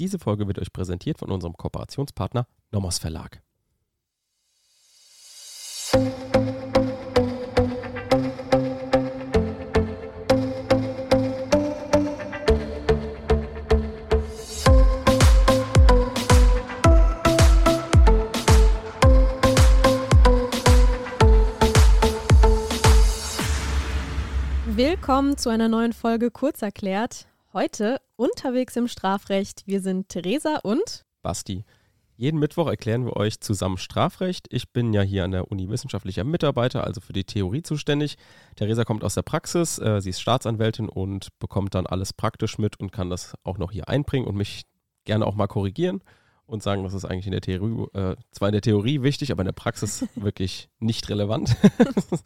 Diese Folge wird euch präsentiert von unserem Kooperationspartner Nomos Verlag. Willkommen zu einer neuen Folge Kurzerklärt. Heute unterwegs im Strafrecht. Wir sind Theresa und Basti. Jeden Mittwoch erklären wir euch zusammen Strafrecht. Ich bin ja hier an der Uni wissenschaftlicher Mitarbeiter, also für die Theorie zuständig. Theresa kommt aus der Praxis, äh, sie ist Staatsanwältin und bekommt dann alles praktisch mit und kann das auch noch hier einbringen und mich gerne auch mal korrigieren und sagen, das ist eigentlich in der Theorie, äh, zwar in der Theorie wichtig, aber in der Praxis wirklich nicht relevant.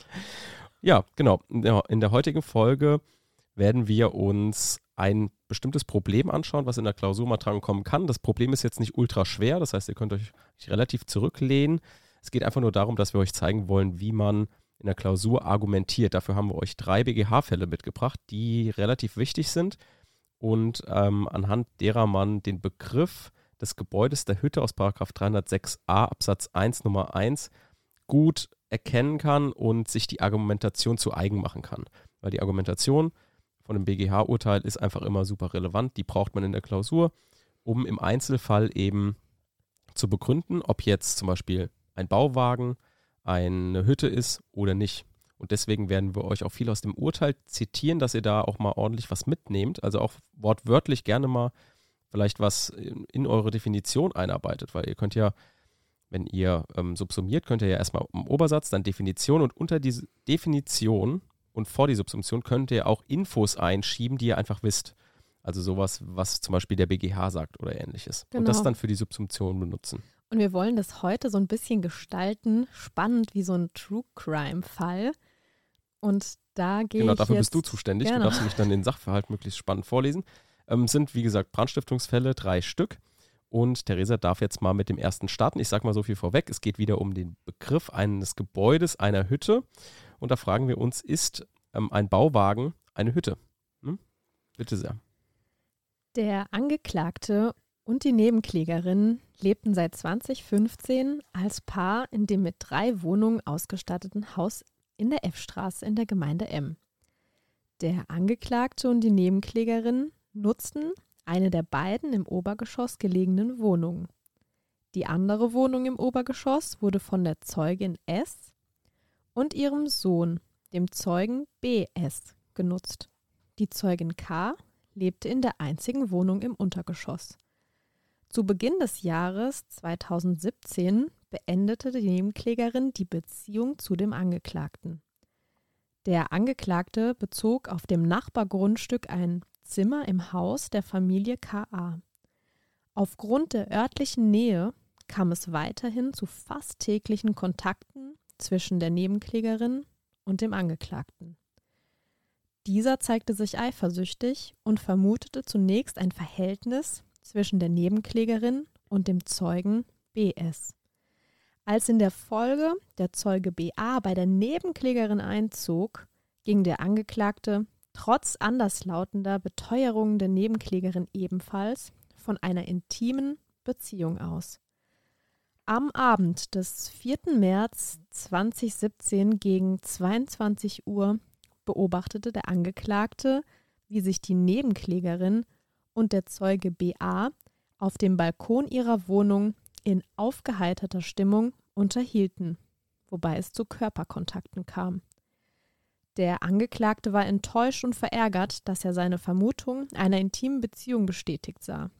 ja, genau. In der, in der heutigen Folge werden wir uns ein bestimmtes Problem anschauen, was in der Klausur mal dran kommen kann. Das Problem ist jetzt nicht ultra schwer, das heißt, ihr könnt euch relativ zurücklehnen. Es geht einfach nur darum, dass wir euch zeigen wollen, wie man in der Klausur argumentiert. Dafür haben wir euch drei BGH-Fälle mitgebracht, die relativ wichtig sind und ähm, anhand derer man den Begriff des Gebäudes der Hütte aus 306a Absatz 1 Nummer 1 gut erkennen kann und sich die Argumentation zu eigen machen kann. Weil die Argumentation von einem BGH-Urteil ist einfach immer super relevant. Die braucht man in der Klausur, um im Einzelfall eben zu begründen, ob jetzt zum Beispiel ein Bauwagen eine Hütte ist oder nicht. Und deswegen werden wir euch auch viel aus dem Urteil zitieren, dass ihr da auch mal ordentlich was mitnehmt. Also auch wortwörtlich gerne mal vielleicht was in eure Definition einarbeitet, weil ihr könnt ja, wenn ihr ähm, subsumiert, könnt ihr ja erstmal im Obersatz, dann Definition und unter diese Definition und vor die Subsumption könnt ihr auch Infos einschieben, die ihr einfach wisst. Also sowas, was zum Beispiel der BGH sagt oder ähnliches. Genau. Und das genau. dann für die Subsumption benutzen. Und wir wollen das heute so ein bisschen gestalten, spannend wie so ein True Crime-Fall. Und da gehe genau, ich. Genau, dafür bist du zuständig. Genau. Du darfst nämlich dann den Sachverhalt möglichst spannend vorlesen. Ähm, sind, wie gesagt, Brandstiftungsfälle, drei Stück. Und Theresa darf jetzt mal mit dem ersten starten. Ich sage mal so viel vorweg. Es geht wieder um den Begriff eines Gebäudes, einer Hütte. Und da fragen wir uns, ist ähm, ein Bauwagen eine Hütte? Hm? Bitte sehr. Der Angeklagte und die Nebenklägerin lebten seit 2015 als Paar in dem mit drei Wohnungen ausgestatteten Haus in der F-Straße in der Gemeinde M. Der Angeklagte und die Nebenklägerin nutzten eine der beiden im Obergeschoss gelegenen Wohnungen. Die andere Wohnung im Obergeschoss wurde von der Zeugin S und ihrem Sohn, dem Zeugen BS, genutzt. Die Zeugin K lebte in der einzigen Wohnung im Untergeschoss. Zu Beginn des Jahres 2017 beendete die Nebenklägerin die Beziehung zu dem Angeklagten. Der Angeklagte bezog auf dem Nachbargrundstück ein Zimmer im Haus der Familie KA. Aufgrund der örtlichen Nähe kam es weiterhin zu fast täglichen Kontakten zwischen der Nebenklägerin und dem Angeklagten. Dieser zeigte sich eifersüchtig und vermutete zunächst ein Verhältnis zwischen der Nebenklägerin und dem Zeugen BS. Als in der Folge der Zeuge BA bei der Nebenklägerin einzog, ging der Angeklagte trotz anderslautender Beteuerungen der Nebenklägerin ebenfalls von einer intimen Beziehung aus. Am Abend des 4. März 2017 gegen 22 Uhr beobachtete der Angeklagte, wie sich die Nebenklägerin und der Zeuge BA auf dem Balkon ihrer Wohnung in aufgeheiterter Stimmung unterhielten, wobei es zu Körperkontakten kam. Der Angeklagte war enttäuscht und verärgert, dass er seine Vermutung einer intimen Beziehung bestätigt sah.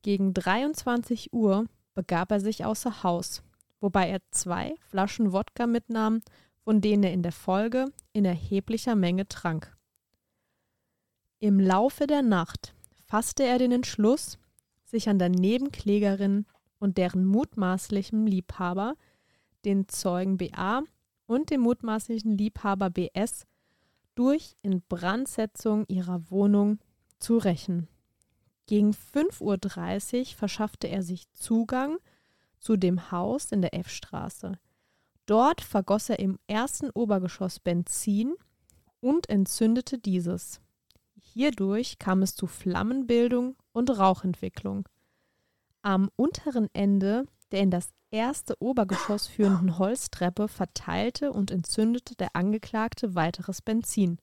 Gegen 23 Uhr begab er sich außer Haus, wobei er zwei Flaschen Wodka mitnahm, von denen er in der Folge in erheblicher Menge trank. Im Laufe der Nacht fasste er den Entschluss, sich an der Nebenklägerin und deren mutmaßlichem Liebhaber, den Zeugen BA und dem mutmaßlichen Liebhaber BS durch Inbrandsetzung ihrer Wohnung zu rächen. Gegen 5.30 Uhr verschaffte er sich Zugang zu dem Haus in der F-Straße. Dort vergoss er im ersten Obergeschoss Benzin und entzündete dieses. Hierdurch kam es zu Flammenbildung und Rauchentwicklung. Am unteren Ende der in das erste Obergeschoss führenden Holztreppe verteilte und entzündete der Angeklagte weiteres Benzin.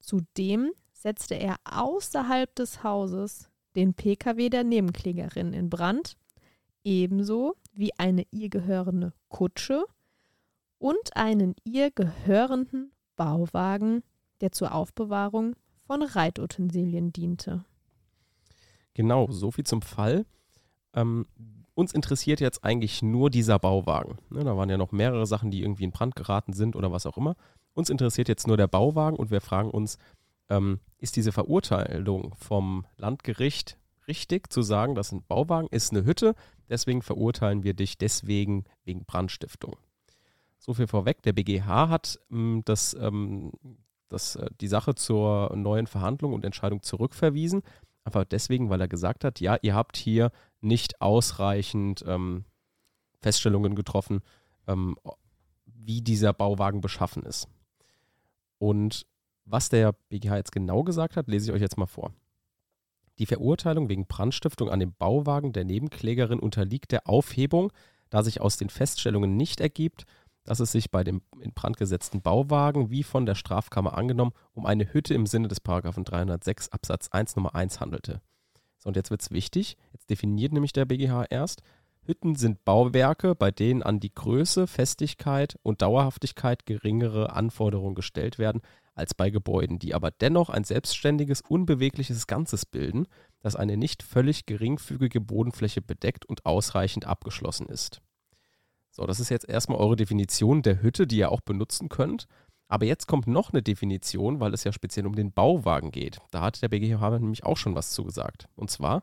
Zudem setzte er außerhalb des Hauses den Pkw der Nebenklägerin in Brand, ebenso wie eine ihr gehörende Kutsche und einen ihr gehörenden Bauwagen, der zur Aufbewahrung von Reitutensilien diente. Genau, so viel zum Fall. Ähm, uns interessiert jetzt eigentlich nur dieser Bauwagen. Ne, da waren ja noch mehrere Sachen, die irgendwie in Brand geraten sind oder was auch immer. Uns interessiert jetzt nur der Bauwagen und wir fragen uns, ähm, ist diese Verurteilung vom Landgericht richtig zu sagen, dass ein Bauwagen ist eine Hütte, deswegen verurteilen wir dich deswegen wegen Brandstiftung. So viel vorweg, der BGH hat ähm, das, ähm, das, äh, die Sache zur neuen Verhandlung und Entscheidung zurückverwiesen, einfach deswegen, weil er gesagt hat, ja, ihr habt hier nicht ausreichend ähm, Feststellungen getroffen, ähm, wie dieser Bauwagen beschaffen ist. Und was der BGH jetzt genau gesagt hat, lese ich euch jetzt mal vor. Die Verurteilung wegen Brandstiftung an dem Bauwagen der Nebenklägerin unterliegt der Aufhebung, da sich aus den Feststellungen nicht ergibt, dass es sich bei dem in Brand gesetzten Bauwagen, wie von der Strafkammer angenommen, um eine Hütte im Sinne des Paragraphen 306 Absatz 1 Nummer 1 handelte. So, und jetzt wird es wichtig. Jetzt definiert nämlich der BGH erst, Hütten sind Bauwerke, bei denen an die Größe, Festigkeit und Dauerhaftigkeit geringere Anforderungen gestellt werden als bei Gebäuden, die aber dennoch ein selbstständiges, unbewegliches Ganzes bilden, das eine nicht völlig geringfügige Bodenfläche bedeckt und ausreichend abgeschlossen ist. So, das ist jetzt erstmal eure Definition der Hütte, die ihr auch benutzen könnt. Aber jetzt kommt noch eine Definition, weil es ja speziell um den Bauwagen geht. Da hat der BGH nämlich auch schon was zugesagt. Und zwar,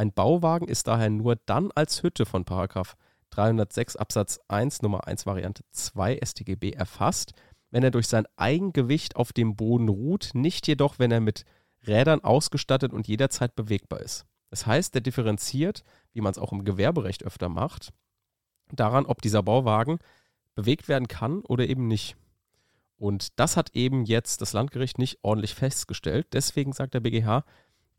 ein Bauwagen ist daher nur dann als Hütte von Paragraph 306 Absatz 1 Nummer 1 Variante 2 StGB erfasst, wenn er durch sein Eigengewicht auf dem Boden ruht, nicht jedoch, wenn er mit Rädern ausgestattet und jederzeit bewegbar ist. Das heißt, der differenziert, wie man es auch im Gewerberecht öfter macht, daran, ob dieser Bauwagen bewegt werden kann oder eben nicht. Und das hat eben jetzt das Landgericht nicht ordentlich festgestellt. Deswegen sagt der BGH,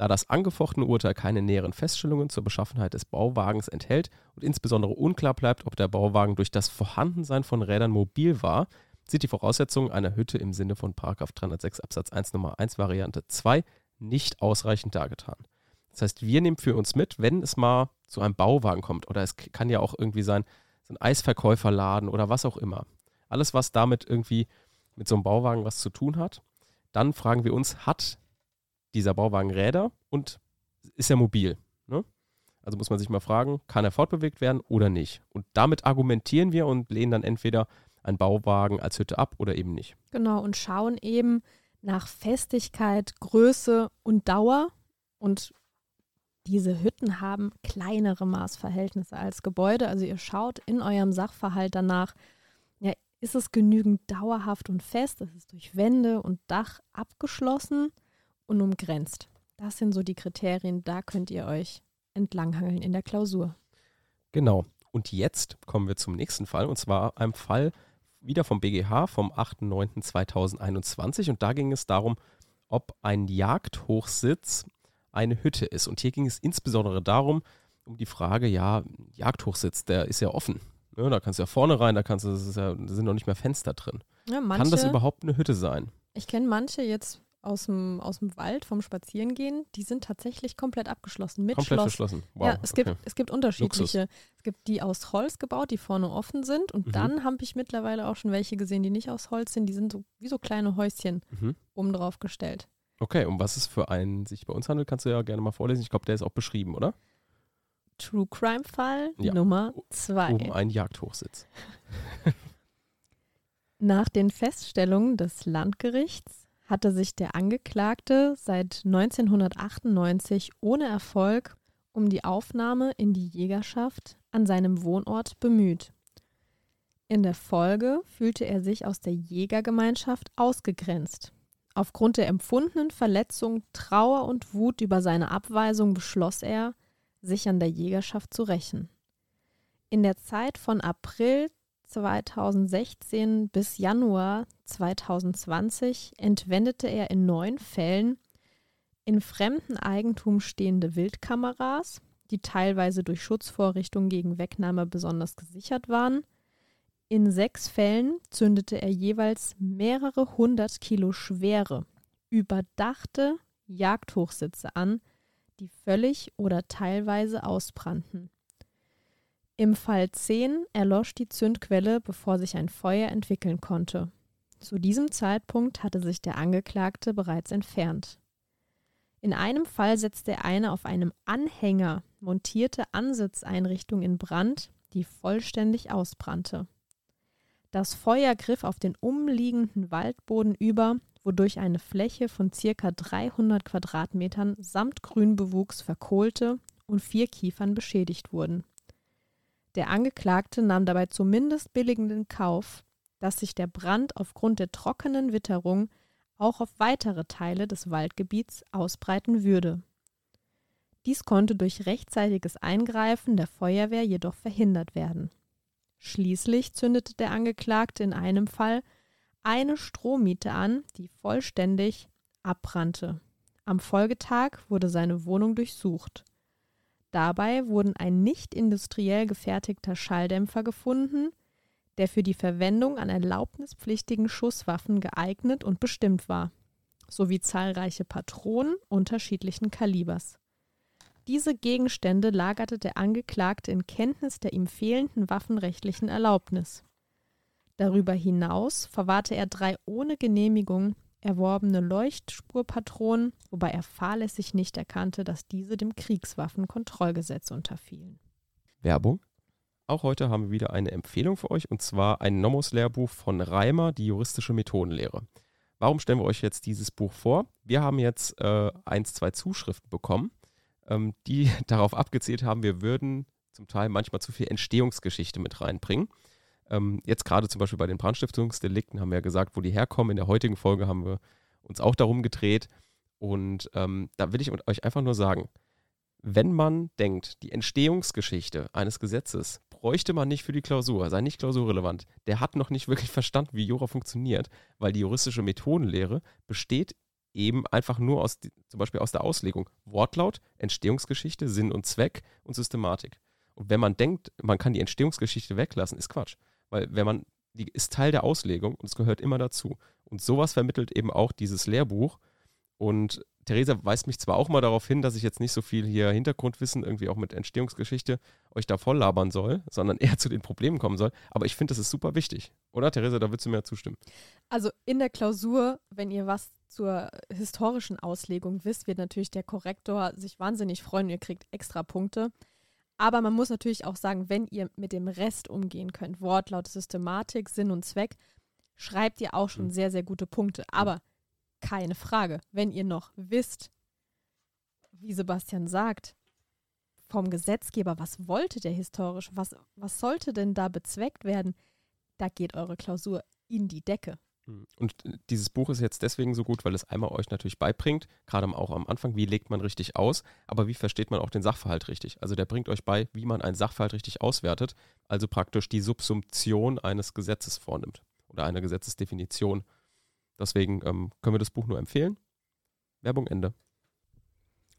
da das angefochtene Urteil keine näheren Feststellungen zur Beschaffenheit des Bauwagens enthält und insbesondere unklar bleibt, ob der Bauwagen durch das Vorhandensein von Rädern mobil war, sind die Voraussetzungen einer Hütte im Sinne von 306 Absatz 1 Nummer 1 Variante 2 nicht ausreichend dargetan. Das heißt, wir nehmen für uns mit, wenn es mal zu einem Bauwagen kommt oder es kann ja auch irgendwie sein, so ein Eisverkäuferladen oder was auch immer. Alles, was damit irgendwie mit so einem Bauwagen was zu tun hat, dann fragen wir uns, hat dieser Bauwagen Räder und ist er mobil? Ne? Also muss man sich mal fragen, kann er fortbewegt werden oder nicht? Und damit argumentieren wir und lehnen dann entweder einen Bauwagen als Hütte ab oder eben nicht. Genau, und schauen eben nach Festigkeit, Größe und Dauer. Und diese Hütten haben kleinere Maßverhältnisse als Gebäude. Also ihr schaut in eurem Sachverhalt danach, ja, ist es genügend dauerhaft und fest? Ist es durch Wände und Dach abgeschlossen und umgrenzt? Das sind so die Kriterien, da könnt ihr euch entlanghangeln in der Klausur. Genau. Und jetzt kommen wir zum nächsten Fall, und zwar einem Fall, wieder vom BGH vom 8.9.2021 und da ging es darum, ob ein Jagdhochsitz eine Hütte ist. Und hier ging es insbesondere darum, um die Frage, ja, Jagdhochsitz, der ist ja offen. Ne, da kannst du ja vorne rein, da, kannst du, ja, da sind noch nicht mehr Fenster drin. Ja, manche, Kann das überhaupt eine Hütte sein? Ich kenne manche jetzt aus dem, aus dem Wald vom Spazierengehen, die sind tatsächlich komplett abgeschlossen. Mit komplett Schloss. verschlossen. Wow, ja, es, okay. gibt, es gibt unterschiedliche. Luxus. Es gibt die aus Holz gebaut, die vorne offen sind. Und mhm. dann habe ich mittlerweile auch schon welche gesehen, die nicht aus Holz sind. Die sind so wie so kleine Häuschen mhm. oben drauf gestellt. Okay, um was es für einen sich bei uns handelt, kannst du ja gerne mal vorlesen. Ich glaube, der ist auch beschrieben, oder? True Crime Fall ja. Nummer zwei. Um einen Jagdhochsitz. Nach den Feststellungen des Landgerichts hatte sich der Angeklagte seit 1998 ohne Erfolg um die Aufnahme in die Jägerschaft an seinem Wohnort bemüht. In der Folge fühlte er sich aus der Jägergemeinschaft ausgegrenzt. Aufgrund der empfundenen Verletzung, Trauer und Wut über seine Abweisung beschloss er, sich an der Jägerschaft zu rächen. In der Zeit von April 2016 bis Januar 2020 entwendete er in neun Fällen in fremden Eigentum stehende Wildkameras, die teilweise durch Schutzvorrichtungen gegen Wegnahme besonders gesichert waren. In sechs Fällen zündete er jeweils mehrere hundert Kilo schwere, überdachte Jagdhochsitze an, die völlig oder teilweise ausbrannten. Im Fall 10 erlosch die Zündquelle, bevor sich ein Feuer entwickeln konnte. Zu diesem Zeitpunkt hatte sich der Angeklagte bereits entfernt. In einem Fall setzte eine auf einem Anhänger montierte Ansitzeinrichtung in Brand, die vollständig ausbrannte. Das Feuer griff auf den umliegenden Waldboden über, wodurch eine Fläche von circa 300 Quadratmetern samt Grünbewuchs verkohlte und vier Kiefern beschädigt wurden. Der Angeklagte nahm dabei zumindest billigenden Kauf, dass sich der Brand aufgrund der trockenen Witterung auch auf weitere Teile des Waldgebiets ausbreiten würde. Dies konnte durch rechtzeitiges Eingreifen der Feuerwehr jedoch verhindert werden. Schließlich zündete der Angeklagte in einem Fall eine Strohmiete an, die vollständig abbrannte. Am Folgetag wurde seine Wohnung durchsucht. Dabei wurden ein nicht industriell gefertigter Schalldämpfer gefunden, der für die Verwendung an erlaubnispflichtigen Schusswaffen geeignet und bestimmt war, sowie zahlreiche Patronen unterschiedlichen Kalibers. Diese Gegenstände lagerte der Angeklagte in Kenntnis der ihm fehlenden waffenrechtlichen Erlaubnis. Darüber hinaus verwahrte er drei ohne Genehmigung erworbene Leuchtspurpatronen, wobei er fahrlässig nicht erkannte, dass diese dem Kriegswaffenkontrollgesetz unterfielen. Werbung auch heute haben wir wieder eine Empfehlung für euch und zwar ein Nomos-Lehrbuch von Reimer, die juristische Methodenlehre. Warum stellen wir euch jetzt dieses Buch vor? Wir haben jetzt äh, eins, zwei Zuschriften bekommen, ähm, die darauf abgezielt haben, wir würden zum Teil manchmal zu viel Entstehungsgeschichte mit reinbringen. Ähm, jetzt gerade zum Beispiel bei den Brandstiftungsdelikten haben wir ja gesagt, wo die herkommen. In der heutigen Folge haben wir uns auch darum gedreht. Und ähm, da will ich euch einfach nur sagen, wenn man denkt, die Entstehungsgeschichte eines Gesetzes bräuchte man nicht für die Klausur, sei nicht klausurrelevant, der hat noch nicht wirklich verstanden, wie Jura funktioniert, weil die juristische Methodenlehre besteht eben einfach nur aus, zum Beispiel aus der Auslegung Wortlaut, Entstehungsgeschichte, Sinn und Zweck und Systematik. Und wenn man denkt, man kann die Entstehungsgeschichte weglassen, ist Quatsch. Weil wenn man, die ist Teil der Auslegung und es gehört immer dazu. Und sowas vermittelt eben auch dieses Lehrbuch. Und Theresa weist mich zwar auch mal darauf hin, dass ich jetzt nicht so viel hier Hintergrundwissen, irgendwie auch mit Entstehungsgeschichte, euch da voll labern soll, sondern eher zu den Problemen kommen soll. Aber ich finde, das ist super wichtig. Oder, Theresa, da würdest du mir zustimmen. Also in der Klausur, wenn ihr was zur historischen Auslegung wisst, wird natürlich der Korrektor sich wahnsinnig freuen. Ihr kriegt extra Punkte. Aber man muss natürlich auch sagen, wenn ihr mit dem Rest umgehen könnt, Wortlaut, Systematik, Sinn und Zweck, schreibt ihr auch schon mhm. sehr, sehr gute Punkte. Aber keine Frage. Wenn ihr noch wisst, wie Sebastian sagt, vom Gesetzgeber, was wollte der historisch, was, was sollte denn da bezweckt werden, da geht eure Klausur in die Decke. Hm. Und dieses Buch ist jetzt deswegen so gut, weil es einmal euch natürlich beibringt, gerade auch am Anfang, wie legt man richtig aus, aber wie versteht man auch den Sachverhalt richtig. Also der bringt euch bei, wie man einen Sachverhalt richtig auswertet, also praktisch die Subsumption eines Gesetzes vornimmt oder einer Gesetzesdefinition Deswegen ähm, können wir das Buch nur empfehlen. Werbung Ende.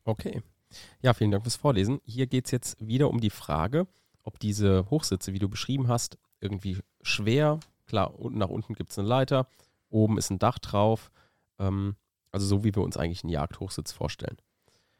Okay. Ja, vielen Dank fürs Vorlesen. Hier geht es jetzt wieder um die Frage, ob diese Hochsitze, wie du beschrieben hast, irgendwie schwer, klar, unten nach unten gibt es eine Leiter, oben ist ein Dach drauf, ähm, also so wie wir uns eigentlich einen Jagdhochsitz vorstellen.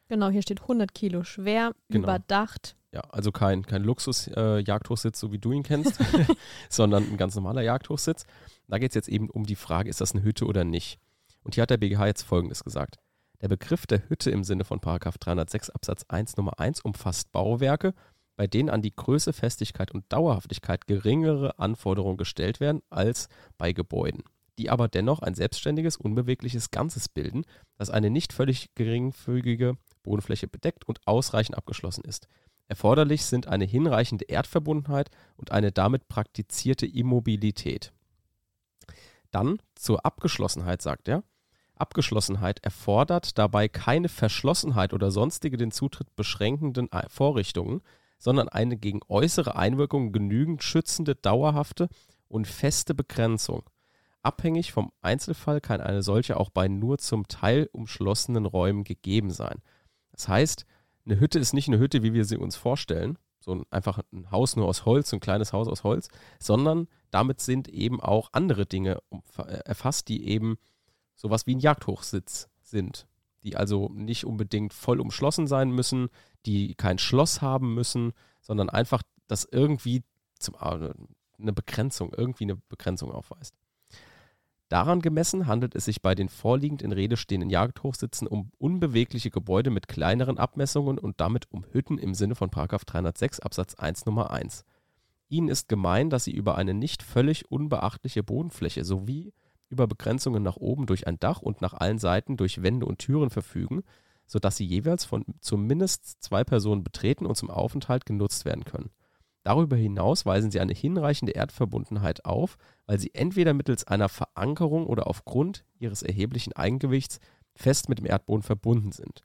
Genau, hier steht 100 Kilo schwer, genau. überdacht. Ja, also kein, kein Luxus-Jagdhochsitz, äh, so wie du ihn kennst, sondern ein ganz normaler Jagdhochsitz. Da geht es jetzt eben um die Frage, ist das eine Hütte oder nicht? Und hier hat der BGH jetzt Folgendes gesagt. Der Begriff der Hütte im Sinne von 306 Absatz 1 Nummer 1 umfasst Bauwerke, bei denen an die Größe, Festigkeit und Dauerhaftigkeit geringere Anforderungen gestellt werden als bei Gebäuden, die aber dennoch ein selbstständiges, unbewegliches Ganzes bilden, das eine nicht völlig geringfügige Bodenfläche bedeckt und ausreichend abgeschlossen ist. Erforderlich sind eine hinreichende Erdverbundenheit und eine damit praktizierte Immobilität. Dann zur Abgeschlossenheit sagt er. Abgeschlossenheit erfordert dabei keine Verschlossenheit oder sonstige den Zutritt beschränkenden Vorrichtungen, sondern eine gegen äußere Einwirkungen genügend schützende, dauerhafte und feste Begrenzung. Abhängig vom Einzelfall kann eine solche auch bei nur zum Teil umschlossenen Räumen gegeben sein. Das heißt, eine Hütte ist nicht eine Hütte, wie wir sie uns vorstellen, so ein, einfach ein Haus nur aus Holz, ein kleines Haus aus Holz, sondern damit sind eben auch andere Dinge äh, erfasst, die eben sowas wie ein Jagdhochsitz sind, die also nicht unbedingt voll umschlossen sein müssen, die kein Schloss haben müssen, sondern einfach das irgendwie zum, äh, eine Begrenzung, irgendwie eine Begrenzung aufweist. Daran gemessen handelt es sich bei den vorliegend in Rede stehenden Jagdhochsitzen um unbewegliche Gebäude mit kleineren Abmessungen und damit um Hütten im Sinne von 306 Absatz 1 Nummer 1. Ihnen ist gemein, dass sie über eine nicht völlig unbeachtliche Bodenfläche sowie über Begrenzungen nach oben durch ein Dach und nach allen Seiten durch Wände und Türen verfügen, sodass sie jeweils von zumindest zwei Personen betreten und zum Aufenthalt genutzt werden können. Darüber hinaus weisen sie eine hinreichende Erdverbundenheit auf, weil sie entweder mittels einer Verankerung oder aufgrund ihres erheblichen Eigengewichts fest mit dem Erdboden verbunden sind.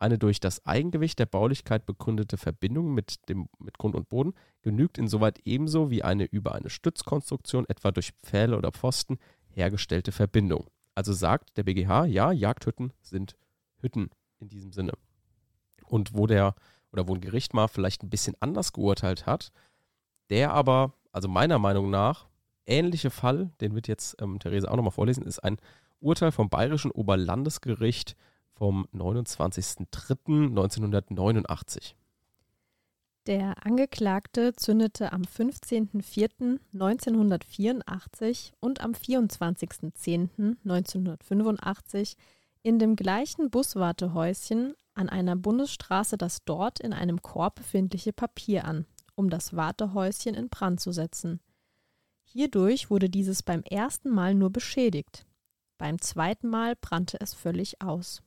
Eine durch das Eigengewicht der Baulichkeit begründete Verbindung mit, dem, mit Grund und Boden genügt insoweit ebenso wie eine über eine Stützkonstruktion, etwa durch Pfähle oder Pfosten, hergestellte Verbindung. Also sagt der BGH, ja, Jagdhütten sind Hütten in diesem Sinne. Und wo der oder wo ein Gericht mal vielleicht ein bisschen anders geurteilt hat, der aber, also meiner Meinung nach, ähnliche Fall, den wird jetzt ähm, Therese auch nochmal vorlesen, ist ein Urteil vom Bayerischen Oberlandesgericht vom 29.03.1989. Der Angeklagte zündete am 15.04.1984 und am 24.10.1985 in dem gleichen Buswartehäuschen an einer Bundesstraße das dort in einem Korb befindliche Papier an, um das Wartehäuschen in Brand zu setzen. Hierdurch wurde dieses beim ersten Mal nur beschädigt. Beim zweiten Mal brannte es völlig aus.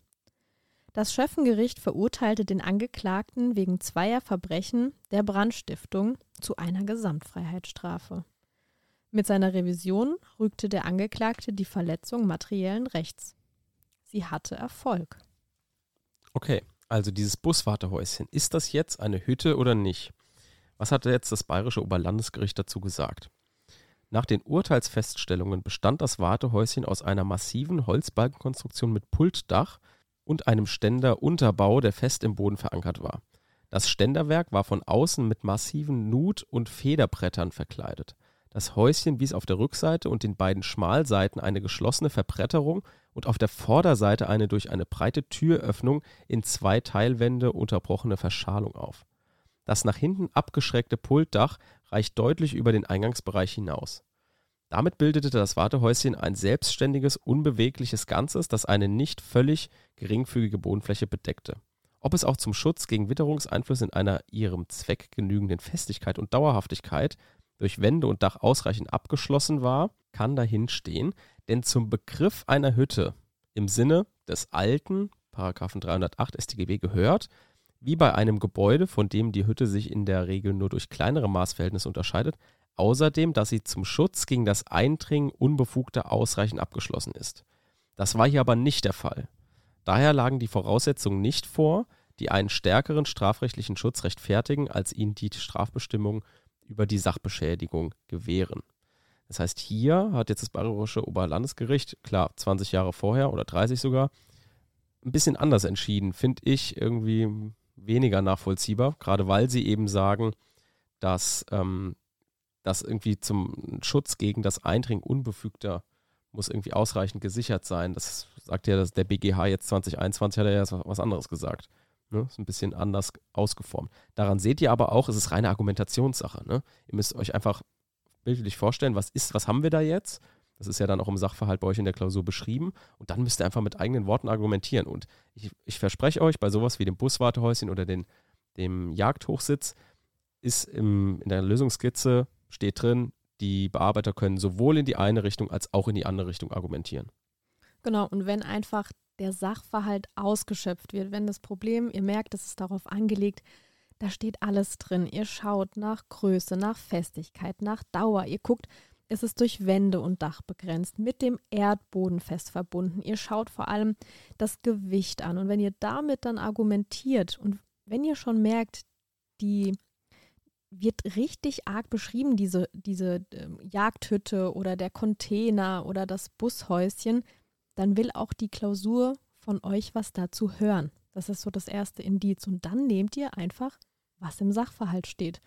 Das Schöffengericht verurteilte den Angeklagten wegen zweier Verbrechen der Brandstiftung zu einer Gesamtfreiheitsstrafe. Mit seiner Revision rügte der Angeklagte die Verletzung materiellen Rechts. Sie hatte Erfolg. Okay, also dieses Buswartehäuschen, ist das jetzt eine Hütte oder nicht? Was hat jetzt das Bayerische Oberlandesgericht dazu gesagt? Nach den Urteilsfeststellungen bestand das Wartehäuschen aus einer massiven Holzbalkenkonstruktion mit Pultdach und einem Ständerunterbau, der fest im Boden verankert war. Das Ständerwerk war von außen mit massiven Nut- und Federbrettern verkleidet. Das Häuschen wies auf der Rückseite und den beiden Schmalseiten eine geschlossene Verbretterung und auf der Vorderseite eine durch eine breite Türöffnung in zwei Teilwände unterbrochene Verschalung auf. Das nach hinten abgeschrägte Pultdach reicht deutlich über den Eingangsbereich hinaus. Damit bildete das Wartehäuschen ein selbstständiges, unbewegliches Ganzes, das eine nicht völlig geringfügige Bodenfläche bedeckte. Ob es auch zum Schutz gegen Witterungseinflüsse in einer ihrem Zweck genügenden Festigkeit und Dauerhaftigkeit durch Wände und Dach ausreichend abgeschlossen war, kann dahinstehen, denn zum Begriff einer Hütte im Sinne des alten Paragraphen 308 StGB gehört, wie bei einem Gebäude, von dem die Hütte sich in der Regel nur durch kleinere Maßverhältnisse unterscheidet, außerdem, dass sie zum Schutz gegen das Eindringen unbefugter ausreichend abgeschlossen ist. Das war hier aber nicht der Fall. Daher lagen die Voraussetzungen nicht vor, die einen stärkeren strafrechtlichen Schutz rechtfertigen, als ihn die Strafbestimmungen über die Sachbeschädigung gewähren. Das heißt, hier hat jetzt das Bayerische Oberlandesgericht, klar, 20 Jahre vorher oder 30 sogar, ein bisschen anders entschieden, finde ich irgendwie weniger nachvollziehbar, gerade weil sie eben sagen, dass ähm, das irgendwie zum Schutz gegen das Eindringen unbefügter muss irgendwie ausreichend gesichert sein. Das sagt ja dass der BGH jetzt 2021, hat er ja was anderes gesagt. Ne? Ist ein bisschen anders ausgeformt. Daran seht ihr aber auch, es ist reine Argumentationssache. Ne? Ihr müsst euch einfach bildlich vorstellen, was ist, was haben wir da jetzt? Das ist ja dann auch im Sachverhalt bei euch in der Klausur beschrieben. Und dann müsst ihr einfach mit eigenen Worten argumentieren. Und ich, ich verspreche euch, bei sowas wie dem Buswartehäuschen oder den, dem Jagdhochsitz ist im, in der Lösungskizze steht drin, die Bearbeiter können sowohl in die eine Richtung als auch in die andere Richtung argumentieren. Genau, und wenn einfach der Sachverhalt ausgeschöpft wird. Wenn das Problem, ihr merkt, es ist darauf angelegt, da steht alles drin. Ihr schaut nach Größe, nach Festigkeit, nach Dauer. Ihr guckt, es ist durch Wände und Dach begrenzt, mit dem Erdboden fest verbunden. Ihr schaut vor allem das Gewicht an. Und wenn ihr damit dann argumentiert und wenn ihr schon merkt, die, wird richtig arg beschrieben, diese, diese ähm, Jagdhütte oder der Container oder das Bushäuschen, dann will auch die Klausur von euch was dazu hören. Das ist so das erste Indiz. Und dann nehmt ihr einfach, was im Sachverhalt steht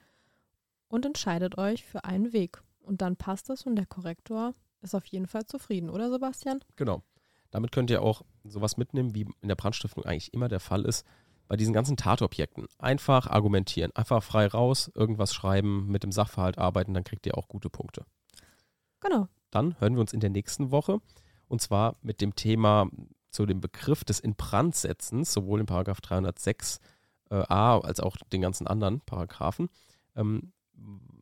und entscheidet euch für einen Weg. Und dann passt es und der Korrektor ist auf jeden Fall zufrieden, oder Sebastian? Genau. Damit könnt ihr auch sowas mitnehmen, wie in der Brandstiftung eigentlich immer der Fall ist, bei diesen ganzen Tatobjekten. Einfach argumentieren, einfach frei raus, irgendwas schreiben, mit dem Sachverhalt arbeiten, dann kriegt ihr auch gute Punkte. Genau. Dann hören wir uns in der nächsten Woche und zwar mit dem Thema zu dem Begriff des Inbrandsetzens, sowohl in Paragraph 306a äh, als auch den ganzen anderen Paragraphen. Ähm,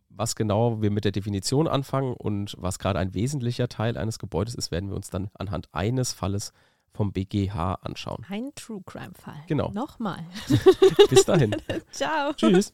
was genau wir mit der Definition anfangen und was gerade ein wesentlicher Teil eines Gebäudes ist, werden wir uns dann anhand eines Falles vom BGH anschauen. Ein True Crime Fall. Genau. Nochmal. Bis dahin. Ciao. Tschüss.